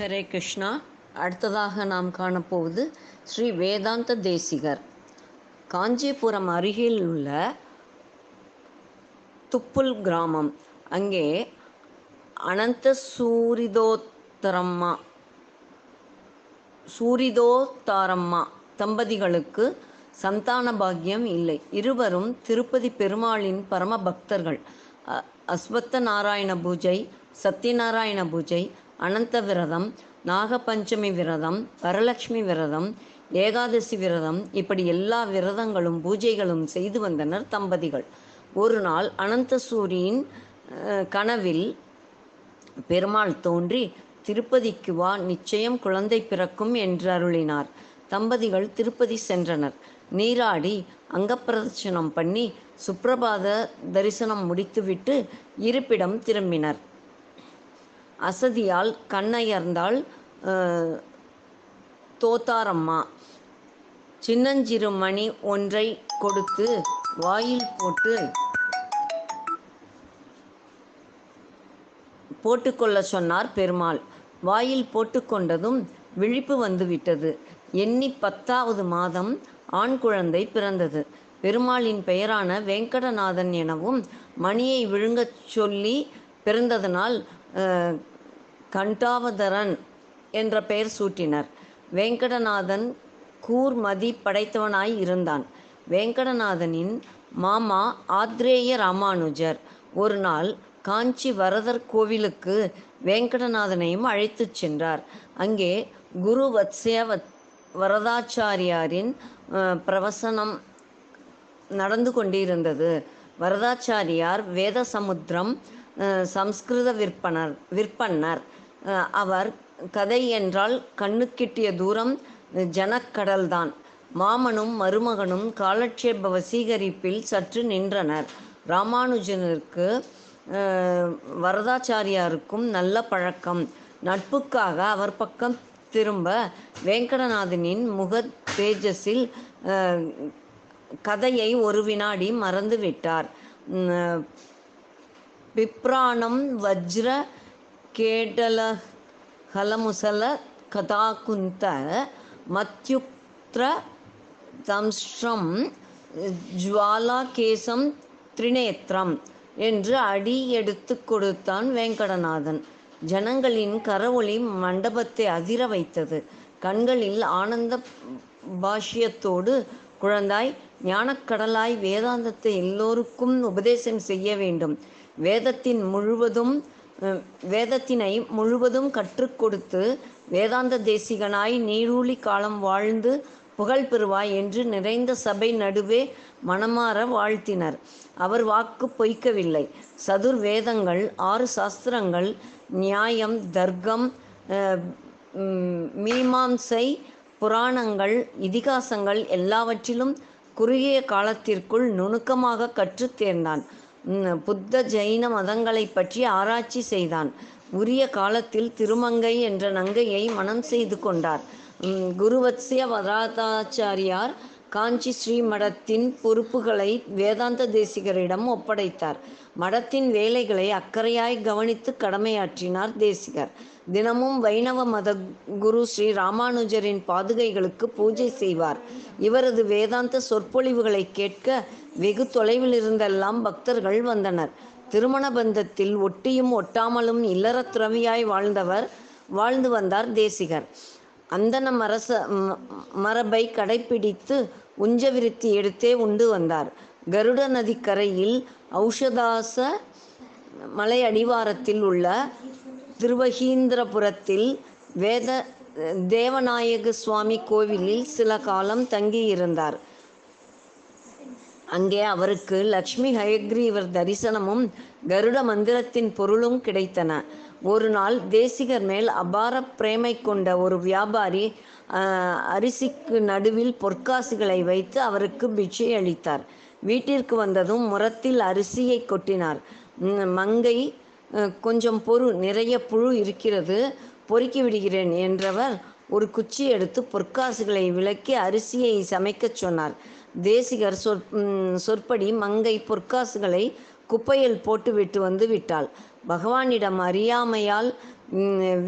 ஹரே கிருஷ்ணா. அடுத்ததாக நாம் காணப்போவது ஸ்ரீ வேதாந்த தேசிகர். காஞ்சிபுரம் அருகில் உள்ள துப்புல் கிராமம். அங்கே அனந்த சூரிதோத்தரம்மா சூரிதோத்தாரம்மா தம்பதிகளுக்கு சந்தான பாக்கியம் இல்லை. இருவரும் திருப்பதி பெருமாளின் பரம பக்தர்கள் அஸ்வத்த நாராயண பூஜை சத்யநாராயண பூஜை அனந்த விரதம் நாகபஞ்சமி விரதம் வரலட்சுமி விரதம் ஏகாதசி விரதம் இப்படி எல்லா விரதங்களும் பூஜைகளும் செய்து வந்தனர் தம்பதிகள். ஒரு நாள் அனந்தசூரியின் கனவில் பெருமாள் தோன்றி திருப்பதிக்கு வா நிச்சயம் குழந்தை பிறக்கும் என்று அருளினார். தம்பதிகள் திருப்பதி சென்றனர். நீராடி அங்கப்பிரதட்சணம் பண்ணி சுப்பிரபாத தரிசனம் முடித்துவிட்டு இருப்பிடம் திரும்பினர். அசதியால் கண்ணயர்ந்தாள் தோத்தாரம்மா. சின்னஞ்சிறு மணி ஒன்றை கொடுத்து வாயில் போட்டு போட்டுக்கொள்ள சொன்னார் பெருமாள். வாயில் போட்டுக்கொண்டதும் விழிப்பு வந்துவிட்டது. எண்ணி பத்தாவது மாதம் ஆண் குழந்தை பிறந்தது. பெருமாளின் பெயரான வெங்கடநாதன் எனவும் மணியை விழுங்கச் சொல்லி பிறந்ததனால் கண்டாவதரன் என்ற பெயர் சூட்டினர். வேங்கடநாதன் கூர்மதி படைத்தவனாய் இருந்தான். வேங்கடநாதனின் மாமா ஆத்ரேய ராமானுஜர் ஒரு நாள் காஞ்சி வரதர் கோவிலுக்கு வேங்கடநாதனையும் அழைத்துச் சென்றார். அங்கே குரு வத்சய வத்- வரதாச்சாரியாரின் பிரவசனம் நடந்து கொண்டிருந்தது. வரதாச்சாரியார் வேத சமுத்திரம் சம்ஸ்கிருத விற்பனர் விற்பன்னர். அவர் கதை என்றால் கண்ணுக்கிட்டிய தூரம் ஜனக்கடல்தான். மாமனும் மருமகனும் காலட்சேப வசீகரிப்பில் சற்று நின்றனர். ராமானுஜனுக்கு வரதாச்சாரியாருக்கும் நல்ல பழக்கம். நட்புக்காக அவர் பக்கம் திரும்ப வேங்கடநாதனின் முக தேஜஸில் கதையை ஒரு வினாடி மறந்துவிட்டார். பிப்ராணம் வஜ்ர கேடல ஹலமுசல கதாகுந்த மத்யுக்திர தம்ஸ்ரம் ஜுவாலாகேசம் திரிநேத்திரம் என்று அடி எடுத்து கொடுத்தான் வேங்கடநாதன். ஜனங்களின் கரவொளி மண்டபத்தை அதிர வைத்தது. கண்களில் ஆனந்த பாஷ்யத்தோடு குழந்தாய் ஞானக்கடலாய் வேதாந்தத்தை எல்லோருக்கும் உபதேசம் செய்ய வேண்டும். வேதத்தின் முழுவதும் வேதத்தினை முழுவதும் கற்றுக் கொடுத்து வேதாந்த தேசிகனாய் நீரூழி காலம் வாழ்ந்து புகழ் பெறுவாய் என்று நிறைந்த சபை நடுவே மனமாற வாழ்த்தினர். அவர் வாக்கு பொய்க்கவில்லை. சதுர் வேதங்கள் ஆறு சாஸ்திரங்கள் நியாயம் தர்க்கம் மீமாம்சை புராணங்கள் இதிகாசங்கள் எல்லாவற்றிலும் குறுகிய காலத்திற்குள் நுணுக்கமாக கற்றுத் தேர்ந்தான். புத்த ஜெயின மதங்களை பற்றி ஆராய்ச்சி செய்தான். உரிய காலத்தில் திருமங்கை என்ற நங்கையை மனம் செய்து கொண்டார். ம், வராதாச்சாரியார் காஞ்சி ஸ்ரீ மடத்தின் பொறுப்புகளை வேதாந்த தேசிகரிடம் ஒப்படைத்தார். மடத்தின் வேலைகளை அக்கறையாய் கவனித்து கடமையாற்றினார் தேசிகர். தினமும் வைணவ மத குரு ஸ்ரீ ராமானுஜரின் பாதுகைகளுக்கு பூஜை செய்வார். இவரது வேதாந்த சொற்பொழிவுகளை கேட்க வெகு தொலைவில் இருந்தெல்லாம் பக்தர்கள் வந்தனர். திருமண பந்தத்தில் ஒட்டியும் ஒட்டாமலும் இல்லறத் துறவியாய் வாழ்ந்தவர் வாழ்ந்து வந்தார் தேசிகர். அந்தன மரச ம- மரபை கடைப்பிடித்து உஞ்சவிருத்தி எடுத்தே உண்டு வந்தார். கருட நதிக்கரையில் ஔஷதாச மலை அடிவாரத்தில் உள்ள திருவகீந்திரபுரத்தில் வேத தேவநாயக சுவாமி கோவிலில் சில காலம் தங்கியிருந்தார். அங்கே அவருக்கு லக்ஷ்மி ஹயக்ரீவர் தரிசனமும் கருட மந்திரத்தின் பொருளும் கிடைத்தன. ஒரு நாள் தேசிகர் மேல் அபார பிரேமை கொண்ட ஒரு வியாபாரி அரிசிக்கு நடுவில் பொற்காசுகளை வைத்து அவருக்கு பிட்சை அளித்தார். வீட்டிற்கு வந்ததும் முரத்தில் அரிசியை கொட்டினார். மங்கை கொஞ்சம் பொறு நிறைய புழு இருக்கிறது பொறுக்கி விடுகிறேன் என்றவர் ஒரு குச்சி எடுத்து பொற்காசுகளை விலக்கி அரிசியை சமைக்கச் சொன்னார். தேசிகர் சொற் சொற்படி மங்கை பொற்காசுகளை குப்பையில் போட்டுவிட்டு வந்து விட்டாள். பகவானிடம் அறியாமையால்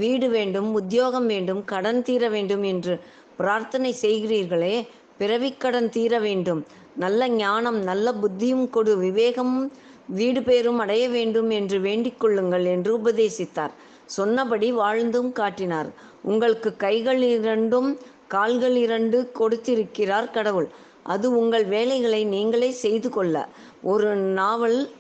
வீடு வேண்டும் உத்தியோகம் வேண்டும் கடன் தீர வேண்டும் என்று பிரார்த்தனை செய்கிறீர்களே பிறவிக்கடன் தீர வேண்டும். நல்ல ஞானம் நல்ல புத்தியும் கொடு விவேகமும் வீடு பேரும் அடைய வேண்டும் என்று வேண்டிக் கொள்ளுங்கள் என்று உபதேசித்தார். சொன்னபடி வாழ்ந்தும் காட்டினார். உங்களுக்கு கைகள் இரண்டும் கால்கள் இரண்டு கொடுத்திருக்கிறார் கடவுள். அது உங்கள் வேலைகளை நீங்களே செய்து கொள்ள. ஒரு நாவல்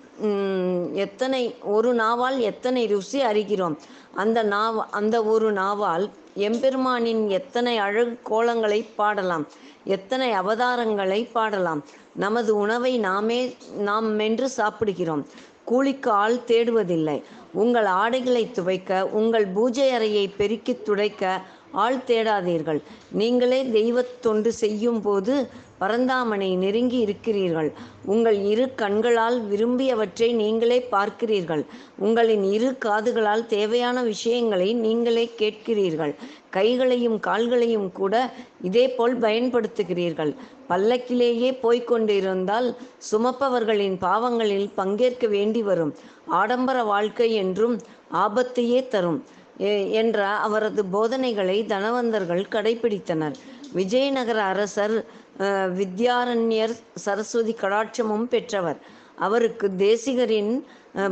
எத்தனை ஒரு நாவால் எத்தனை ருசி அறிகிறோம்? அந்த நாவ அந்த ஒரு நாவால் எம்பெருமானின் எத்தனை அழகு கோலங்களை பாடலாம்? எத்தனை அவதாரங்களை பாடலாம்? நமது உணவை நாமே நாம் மென்று சாப்பிடுகிறோம். கூலிக்கு ஆள் தேடுவதில்லை. உங்கள் ஆடைகளை துவைக்க உங்கள் பூஜை அறையை பெருக்கி துடைக்க ஆள் தேடாதீர்கள். நீங்களே தெய்வத் தொண்டு செய்யும் போது பரந்தாமனை நெருங்கி இருக்கிறீர்கள். உங்கள் இரு கண்களால் விரும்பியவற்றை நீங்களே பார்க்கிறீர்கள். உங்களின் இரு காதுகளால் தேவையான விஷயங்களை நீங்களே கேட்கிறீர்கள். கைகளையும் கால்களையும் கூட இதேபோல் பயன்படுத்துகிறீர்கள். பல்லக்கிலேயே போய்க் கொண்டிருந்தால் சுமப்பவர்களின் பாவங்களில் பங்கேற்க வேண்டி வரும். ஆடம்பர வாழ்க்கை என்றும் ஆபத்தையே தரும். என்ற அவரது போதனைகளை தனவந்தர்கள் கடைபிடித்தனர். விஜயநகர அரசர் வித்யாரண்யர் சரஸ்வதி கடாட்சமும் பெற்றவர். அவருக்கு தேசிகரின்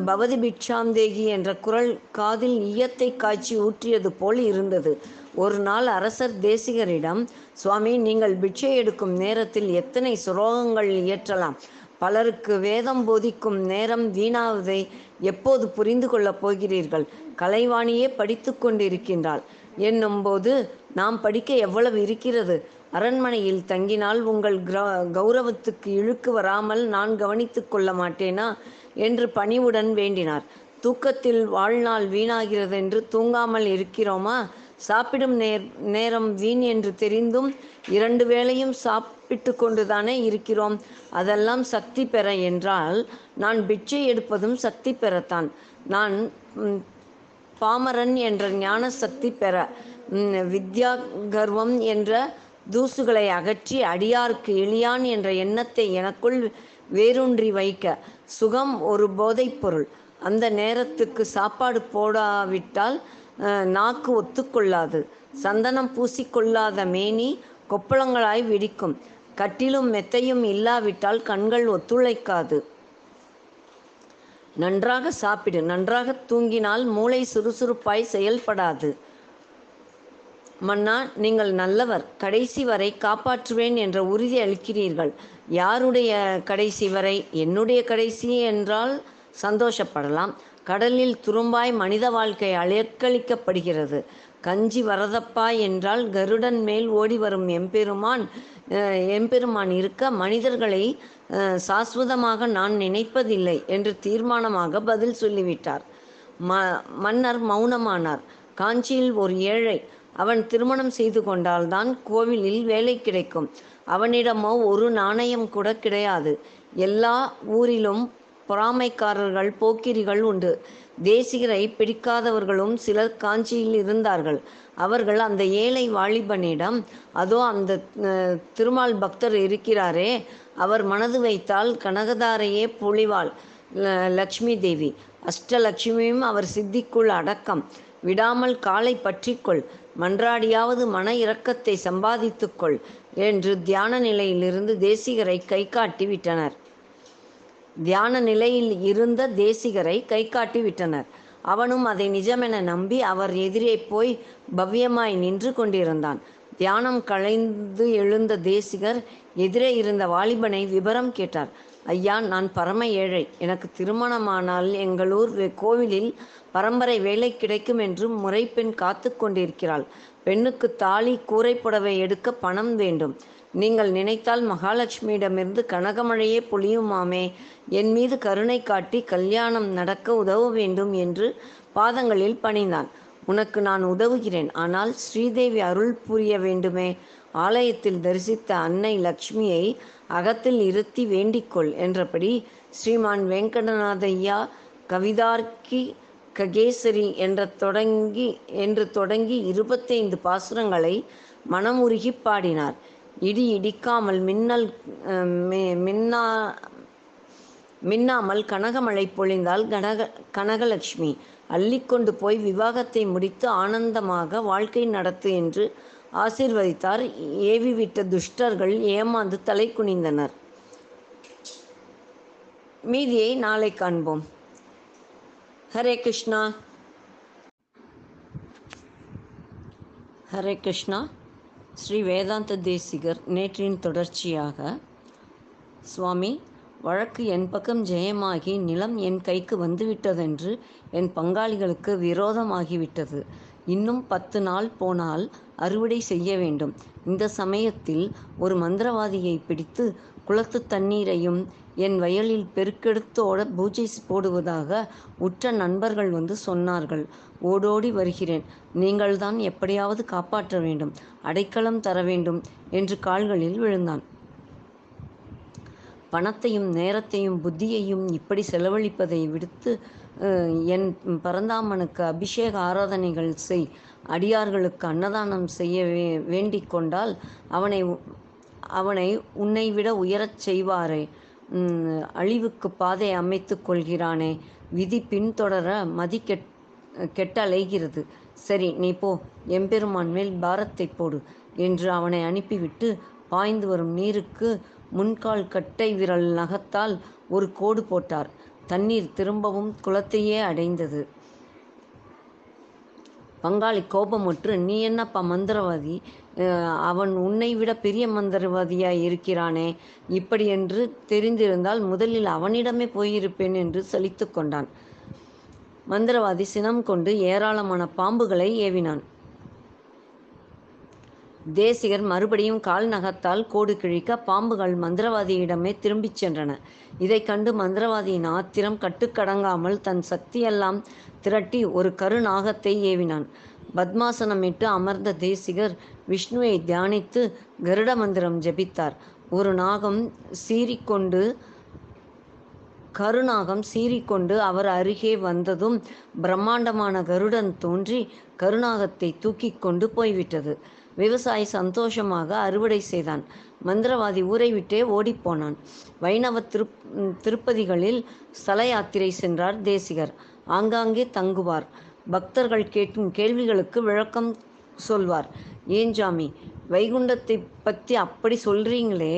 பவதி பிக்ஷாந்தேகி என்ற குரல் காதில் ஈயத்தை காய்ச்சி ஊற்றியது போல் இருந்தது. ஒரு நாள் அரசர் தேசிகரிடம் சுவாமி நீங்கள் பிட்சை எடுக்கும் நேரத்தில் எத்தனை சுலோகங்கள் இயற்றலாம்? பலருக்கு வேதம் போதிக்கும் நேரம் வீணாவதை எப்போது புரிந்து கொள்ளப் போகிறீர்கள்? கலைவாணியே படித்து கொண்டிருக்கின்றாள். என்னும்போது நாம் படிக்க எவ்வளவு இருக்கிறது? அரண்மனையில் தங்கினால் உங்கள் கிர- கௌரவத்துக்கு இழுக்கு வராமல் நான் கவனித்துக் கொள்ள மாட்டேனா? என்று பணிவுடன் வேண்டினார். தூக்கத்தில் வாழ்நாள் வீணாகிறது என்று தூங்காமல் இருக்கிறோமா? சாப்பிடும் நேர் நேரம் வீண் என்று தெரிந்தும் இரண்டு வேளையும் சாப்பிட்டு கொண்டுதானே இருக்கிறோம். அதெல்லாம் சக்தி பெற என்றால் நான் பிச்சை எடுப்பதும் சக்தி பெறத்தான். நான் பாமரன் என்ற ஞான சக்தி பெற வித்யா கர்வம் என்ற தூசுகளை அகற்றி அடியார்க்கு எளியான் என்ற எண்ணத்தை எனக்குள் வேரூன்றி வைக்க சுகம் ஒரு போதைப் பொருள் அந்த நேரத்துக்கு சாப்பாடு போடாவிட்டால் நாக்கு ஒத்துக்கொள்ளாது. சந்தனம் பூசிக்கொள்ளாத மேனி கொப்பளங்களாய் வெடிக்கும். கட்டிலும் மெத்தையும் இல்லாவிட்டால் கண்கள் ஒத்துழைக்காது. நன்றாக சாப்பிடு. நன்றாக தூங்கினால் மூளை சுறுசுறுப்பாய் செயல்படாது. மன்னா நீங்கள் நல்லவர் கடைசி வரை காப்பாற்றுவேன் என்ற உறுதி அளிக்கிறீர்கள். யாருடைய கடைசி வரை? என்னுடைய கடைசி என்றால் சந்தோஷப்படலாம். கடலில் துரும்பாய் மனித வாழ்க்கை அலைக்கழிக்கப்படுகிறது கஞ்சி வரதப்பா என்றால் கருடன் மேல் ஓடி வரும் எம்பெருமான் எம்பெருமான் இருக்க மனிதர்களை சாஸ்வதமாக நான் நினைப்பதில்லை என்று தீர்மானமாக பதில் சொல்லிவிட்டார். ம மன்னர் மௌனமானார். காஞ்சியில் ஒரு ஏழை அவன் திருமணம் செய்து கொண்டால்தான் கோவிலில் வேலை கிடைக்கும். அவனிடமோ ஒரு நாணயம் கூட கிடையாது. எல்லா ஊரிலும் பொறாமைக்காரர்கள் போக்கிரிகள் உண்டு. தேசிகரை பிடிக்காதவர்களும் சிலர் காஞ்சியில் இருந்தார்கள். அவர்கள் அந்த ஏழை வாலிபனிடம் அதோ அந்த அஹ், திருமால் பக்தர் இருக்கிறாரே அவர் மனது வைத்தால் கனகதாரையே பொழிவாள் ல- லக்ஷ்மி தேவி. அஷ்டலட்சுமியும் அவர் சித்திக்குள் அடக்கம். விடாமல் காலை பற்றிக்கொள். மன்றாடியாவது மன இரக்கத்தை சம்பாதித்துக்கொள் என்று தியான நிலையிலிருந்து தேசிகரை கை காட்டி விட்டனர். தியான நிலையில் இருந்த தேசிகரை கை காட்டி விட்டனர். அவனும் அதை நிஜமென நம்பி அவர் எதிரே போய் பவ்யமாய் நின்று கொண்டிருந்தான். தியானம் களைந்து எழுந்த தேசிகர் எதிரே இருந்த வாலிபனை விபரம் கேட்டார். ஐயா நான் பரம ஏழை. எனக்கு திருமணமானால் எங்களூர் கோவிலில் பரம்பரை வேலை கிடைக்கும் என்று முறைப்பெண் காத்து கொண்டிருக்கிறாள். பெண்ணுக்கு தாலி கூரை புடவை எடுக்க பணம் வேண்டும். நீங்கள் நினைத்தால் மகாலட்சுமியிடமிருந்து கனகமழையே பொழியுமாமே. என் மீது கருணை காட்டி கல்யாணம் நடக்க உதவ வேண்டும் என்று பாதங்களில் பணிந்தான். உனக்கு நான் உதவுகிறேன். ஆனால் ஸ்ரீதேவி அருள் புரிய வேண்டுமே. ஆலயத்தில் தரிசித்த அன்னை லக்ஷ்மியை அகத்தில் இருத்தி வேண்டிக்கொள் என்றபடி ஸ்ரீமான் வெங்கடநாதையா கவிதார்க்கி ககேசரி என்ற தொடங்கி என்று தொடங்கி இருபத்தைந்து பாசுரங்களை மனமுருகி பாடினார். இடி இடிக்காமல் மின்னல் மின்னா மின்னாமல் கனகமழை பொழிந்தால் கனக கனகலட்சுமி. அள்ளிக்கொண்டு போய் விவாகத்தை முடித்து ஆனந்தமாக வாழ்க்கை நடத்து என்று ஆசீர்வதித்தார். ஏவிவிட்ட துஷ்டர்கள் ஏமாந்து தலை குனிந்தனர். மீதியை நாளை காண்போம். ஹரே கிருஷ்ணா. ஹரே கிருஷ்ணா. ஸ்ரீ வேதாந்த தேசிகர் நேற்றின் தொடர்ச்சியாக சுவாமி வழக்கு என் பக்கம் ஜெயமாகி நிலம் என் கைக்கு வந்துவிட்டதென்று என் பங்காளிகளுக்கு விரோதமாகிவிட்டது. இன்னும் பத்து நாள் போனால் அறுவடை செய்ய வேண்டும். இந்த சமயத்தில் ஒரு மந்திரவாதியை பிடித்து குளத்து தண்ணீரையும் என் வயலில் பெருக்கெடுத்தோட பூஜை போடுவதாக உற்ற நண்பர்கள் வந்து சொன்னார்கள். ஓடோடி வருகிறேன். நீங்கள்தான் எப்படியாவது காப்பாற்ற வேண்டும். அடைக்கலம் தர வேண்டும் என்று கால்களில் விழுந்தான். பணத்தையும் நேரத்தையும் புத்தியையும் இப்படி செலவழிப்பதை விடுத்து என் பரந்தாமனுக்கு அபிஷேக ஆராதனைகள் செய். அடியார்களுக்கு அன்னதானம் செய்ய வே வேண்டிக் கொண்டால் அவனை அவனை உன்னை விட உயரச் செய்வாரே. அழிவுக்கு பாதை அமைத்து கொள்கிறானே. விதி பின்தொடர மதி கெட் கெட்டலைகிறது. சரி நீ போ. எம்பெருமான் மேல் பாரத்தை போடு என்று அவனை அனுப்பிவிட்டு பாய்ந்து வரும் நீருக்கு முன்கால் கட்டை விரல் நகத்தால் ஒரு கோடு போட்டார். தண்ணீர் திரும்பவும் குளத்தையே அடைந்தது. பங்காளி கோபமுற்று நீ என்னப்பா மந்திரவாதி? அவன் உன்னை விட பெரிய மந்திரவாதியாய் இருக்கிறானே. இப்படி என்று தெரிந்திருந்தால் முதலில் அவனிடமே போயிருப்பேன் என்று சலித்து கொண்டான். மந்திரவாதி சினம் கொண்டு ஏராளமான பாம்புகளை ஏவினான். தேசிகர் மறுபடியும் கால் நகத்தால் கோடு கிழிக்க பாம்புகள் மந்திரவாதியிடமே திரும்பிச் சென்றன. இதைக் கண்டு மந்திரவாதியின் ஆத்திரம் கட்டுக்கடங்காமல் தன் சக்தியெல்லாம் திரட்டி ஒரு கருநாகத்தை ஏவினான். பத்மாசனமிட்டு அமர்ந்த தேசிகர் விஷ்ணுவை தியானித்து கருட மந்திரம் ஜெபித்தார். ஒரு நாகம் சீறிக்கொண்டு கருநாகம் சீறிக்கொண்டு அவர் அருகே வந்ததும் பிரம்மாண்டமான கருடன் தோன்றி கருநாகத்தை தூக்கிக் கொண்டு போய்விட்டது. விவசாயி சந்தோஷமாக அறுவடை செய்தான். மந்திரவாதி ஊரை விட்டே ஓடிப்போனான் வைணவ திருப் திருப்பதிகளில் ஸ்தல யாத்திரை சென்றார் தேசிகர். ஆங்காங்கே தங்குவார். பக்தர்கள் கேட்கும் கேள்விகளுக்கு விளக்கம் சொல்வார். ஏன் ஜாமி வைகுண்டத்தை பற்றி அப்படி சொல்றீங்களே?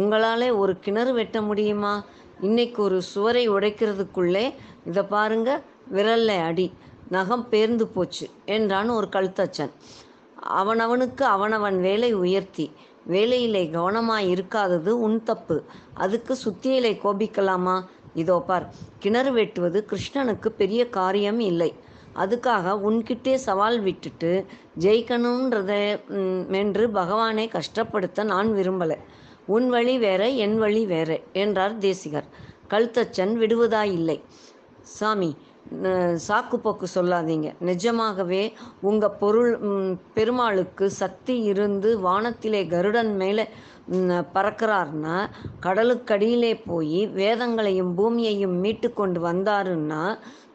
உங்களாலே ஒரு கிணறு வெட்ட முடியுமா? இன்னைக்கு ஒரு சுவரை உடைக்கிறதுக்குள்ளே இதை பாருங்க விரல்ல அடி நகம் பேர்ந்து போச்சு என்றான் ஒரு கழுத்தச்சன். அவனவனுக்கு அவனவன் வேலை உயர்த்தி. வேலையிலே கவனமாய் இருக்காதது உன் தப்பு. அதுக்கு சுத்தியிலே கோபிக்கலாமா? இதோ பார். கிணறு வெட்டுவது கிருஷ்ணனுக்கு பெரிய காரியம் இல்லை. அதுக்காக உன்கிட்டே சவால் விட்டுட்டு ஜெயிக்கணுன்றத என்று பகவானை கஷ்டப்படுத்த நான் விரும்பலை. உன் வழி வேற என் வழி வேற என்றார் தேசிகர். கழுத்தச்சன் விடுவதாயில்லை. சாமி சாக்கு போக்கு சொல்லாதீங்க. நிஜமாகவே உங்க பொருள் பெருமாளுக்கு சக்தி இருந்து வானத்திலே கருடன் மேலே பறக்கிறார்னா கடலுக்கடியிலே போய் வேதங்களையும் பூமியையும் மீட்டு கொண்டு வந்தாருன்னா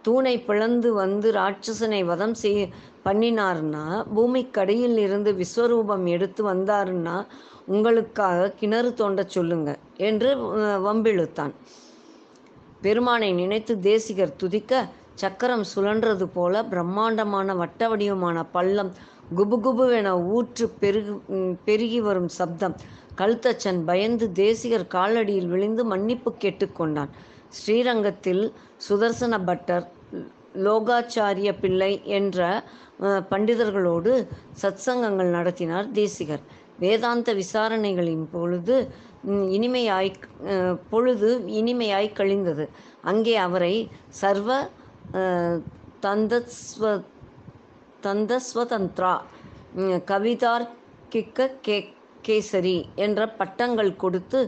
தூணை பிளந்து வந்து ராட்சசனை வதம் செய் பண்ணினார்னா பூமிக்கடியில் இருந்து விஸ்வரூபம் எடுத்து வந்தாருன்னா உங்களுக்காக கிணறு தோண்ட சொல்லுங்க என்று வம்பிழுத்தான். பெருமானை நினைத்து தேசிகர் துதிக்க சக்கரம் சுழன்றது போல பிரம்மாண்டமான வட்ட வடிவமான பள்ளம் குபுகுபுவென ஊற்று பெருகு பெருகி வரும் சப்தம். கழுத்தச்சன் பயந்து தேசிகர் காலடியில் விழுந்து மன்னிப்பு கேட்டுக்கொண்டான் ஸ்ரீரங்கத்தில் சுதர்சன பட்டர் லோகாச்சாரிய பிள்ளை என்ற பண்டிதர்களோடு சத்சங்கங்கள் நடத்தினார் தேசிகர். வேதாந்த விசாரணைகளின் பொழுது இனிமையாய் பொழுது இனிமையாய் கழிந்தது. அங்கே அவரை சர்வ தந்தஸ்வ தந்தஸ்வதந்திரா கவிதார் கிக்க கே கேசரி என்ற பட்டங்கள் கொடுத்து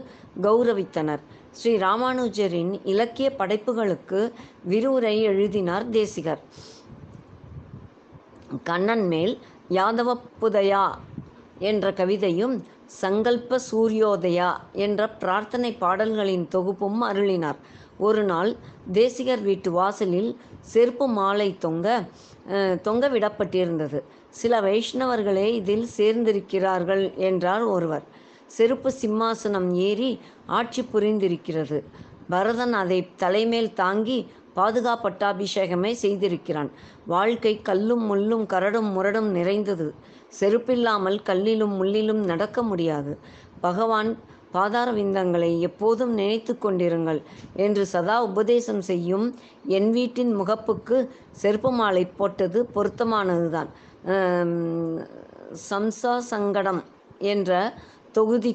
கௌரவித்தனர் ஸ்ரீ ராமானுஜரின் இலக்கிய படைப்புகளுக்கு விரிவுரை எழுதினார் தேசிகர் கண்ணன் மேல் யாதவ புதையா என்ற கவிதையும் சங்கல்ப சூரியோதயா என்ற பிரார்த்தனை பாடல்களின் தொகுப்பும் அருளினார் ஒரு நாள் தேசிகர் வீட்டு வாசலில் செருப்பு மாலை தொங்க தொங்க விடப்பட்டிருந்தது சில வைஷ்ணவர்களே இதில் சேர்ந்திருக்கிறார்கள் என்றார் ஒருவர். செருப்பு சிம்மாசனம் ஏறி ஆட்சி புரிந்திருக்கிறது. பரதன் அதை தலைமேல் தாங்கி பாதுகாப்பட்டாபிஷேகமே செய்திருக்கிறான். வாழ்க்கை கல்லும் முள்ளும் கரடும் முரடும் நிறைந்தது. செருப்பில்லாமல் கல்லிலும் முள்ளிலும் நடக்க முடியாது. பகவான் பாதார விந்தங்களை எப்போதும் நினைத்து கொண்டிருங்கள் என்று சதா உபதேசம் செய்யும் என் வீட்டின் முகப்புக்கு செருப்பு மாலை போட்டது பொருத்தமானதுதான். சம்சா சங்கடம் என்ற தொகுதி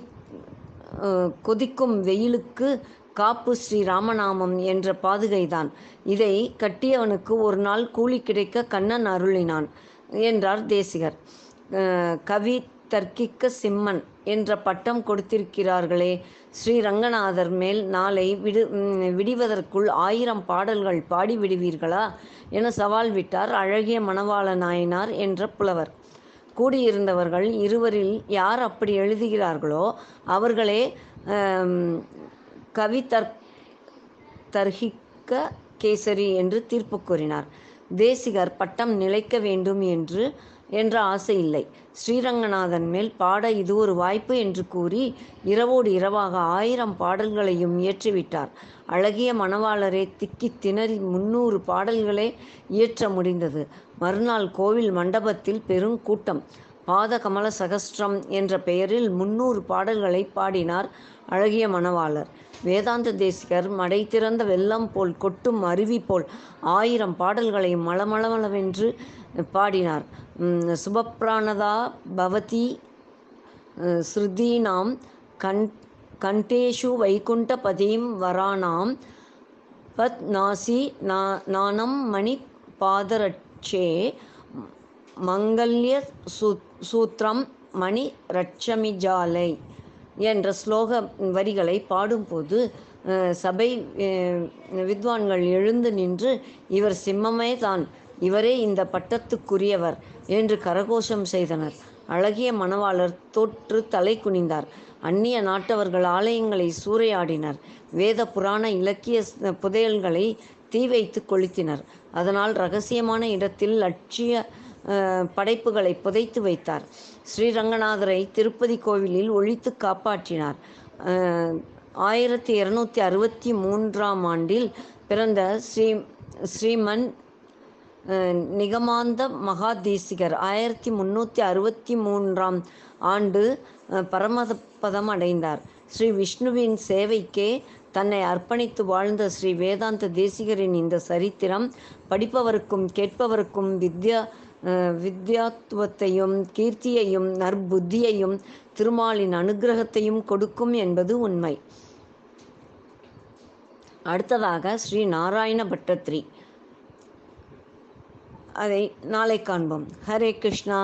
கொதிக்கும் வெயிலுக்கு காப்பு ஸ்ரீ ராமநாமம் என்ற பாதுகைதான். இதை கட்டியவனுக்கு ஒரு நாள் கூலி கிடைக்க கண்ணன் அருளினான் என்றார் தேசிகர். கவி தர்க்கிக்க சிம்மன். என்ற பட்டம் கொடுத்திருக்கிறார்களே. ஸ்ரீ ரங்கநாதர் மேல் நாளை விடு விடுவதற்குள் விடிவதற்குள் ஆயிரம் பாடல்கள் பாடி விடுவீர்களா என சவால் விட்டார் அழகிய மணவாள நாயனார் என்ற புலவர். கூடியிருந்தவர்கள் இருவரில் யார் அப்படி எழுதுகிறார்களோ அவர்களே கவிதர் தர்ஹிக்க கேசரி என்று தீர்ப்பு கூறினார். தேசிகர் பட்டம் நிலைக்க வேண்டும் என்று என்ற ஆசை இல்லை. ஸ்ரீரங்கநாதன் மேல் பாட இது ஒரு வாய்ப்பு என்று கூறி இரவோடு இரவாக ஆயிரம் பாடல்களையும் இயற்றிவிட்டார். அழகிய மணவாளரே திக்கி திணறி முன்னூறு பாடல்களே இயற்ற முடிந்தது. மறுநாள் கோவில் மண்டபத்தில் பெருங்கூட்டம் பாத கமல சகஸ்திரம் என்ற பெயரில் முன்னூறு பாடல்களை பாடினார் அழகிய மணவாளர். வேதாந்த தேசிகர் மடை திறந்த வெள்ளம் போல் கொட்டும் அருவி போல் ஆயிரம் பாடல்களை மளமளமளவென்று பாடினார். சுபப்பிராணதா பவதி ஸ்ருதீனாம் கண் கண்டேஷு வைகுண்டபதீம் வராணாம் பத் நாசி நா நானம் மணி பாதரட்சே மங்கல்ய சூ சூத்திரம் மணி ரட்சமிஜாலை என்ற ஸ்லோக வரிகளை பாடும்போது சபை வித்வான்கள் எழுந்து நின்று இவர் சிம்மமே தான் இவரே இந்த பட்டத்துக்குரியவர் என்று கரகோஷம் செய்தனர். அழகிய மணவாளர் தோற்று தலை குனிந்தார். அந்நிய நாட்டவர்கள் ஆலயங்களை சூறையாடினர். வேத புராண இலக்கிய புதையல்களை தீ வைத்து கொளுத்தினர். அதனால் ரகசியமான இடத்தில் லட்சிய படைப்புகளை புதைத்து வைத்தார். ஸ்ரீரங்கநாதரை திருப்பதி கோவிலில் ஒழித்து காப்பாற்றினார். ஆயிரத்தி இருநூத்தி அறுபத்தி மூன்றாம் ஆண்டில் பிறந்த ஸ்ரீ ஸ்ரீமன் நிகமாந்த மகாதேசிகர். ஆயிரத்தி முன்னூற்றி அறுபத்தி மூன்றாம் ஆண்டு அஹ், பரமபதம் அடைந்தார். ஸ்ரீ விஷ்ணுவின் சேவைக்கே தன்னை அர்ப்பணித்து வாழ்ந்த ஸ்ரீ வேதாந்த தேசிகரின் இந்த சரித்திரம் படிப்பவருக்கும் கேட்பவருக்கும் வித்யா வித்யாத்துவத்தையும் கீர்த்தியையும் நற்புத்தியையும் திருமாலின் அனுக்கிரகத்தையும் கொடுக்கும் என்பது உண்மை. அடுத்ததாக ஸ்ரீ நாராயண பட்டத்ரி அதை நாளை காண்போம். ஹரே கிருஷ்ணா.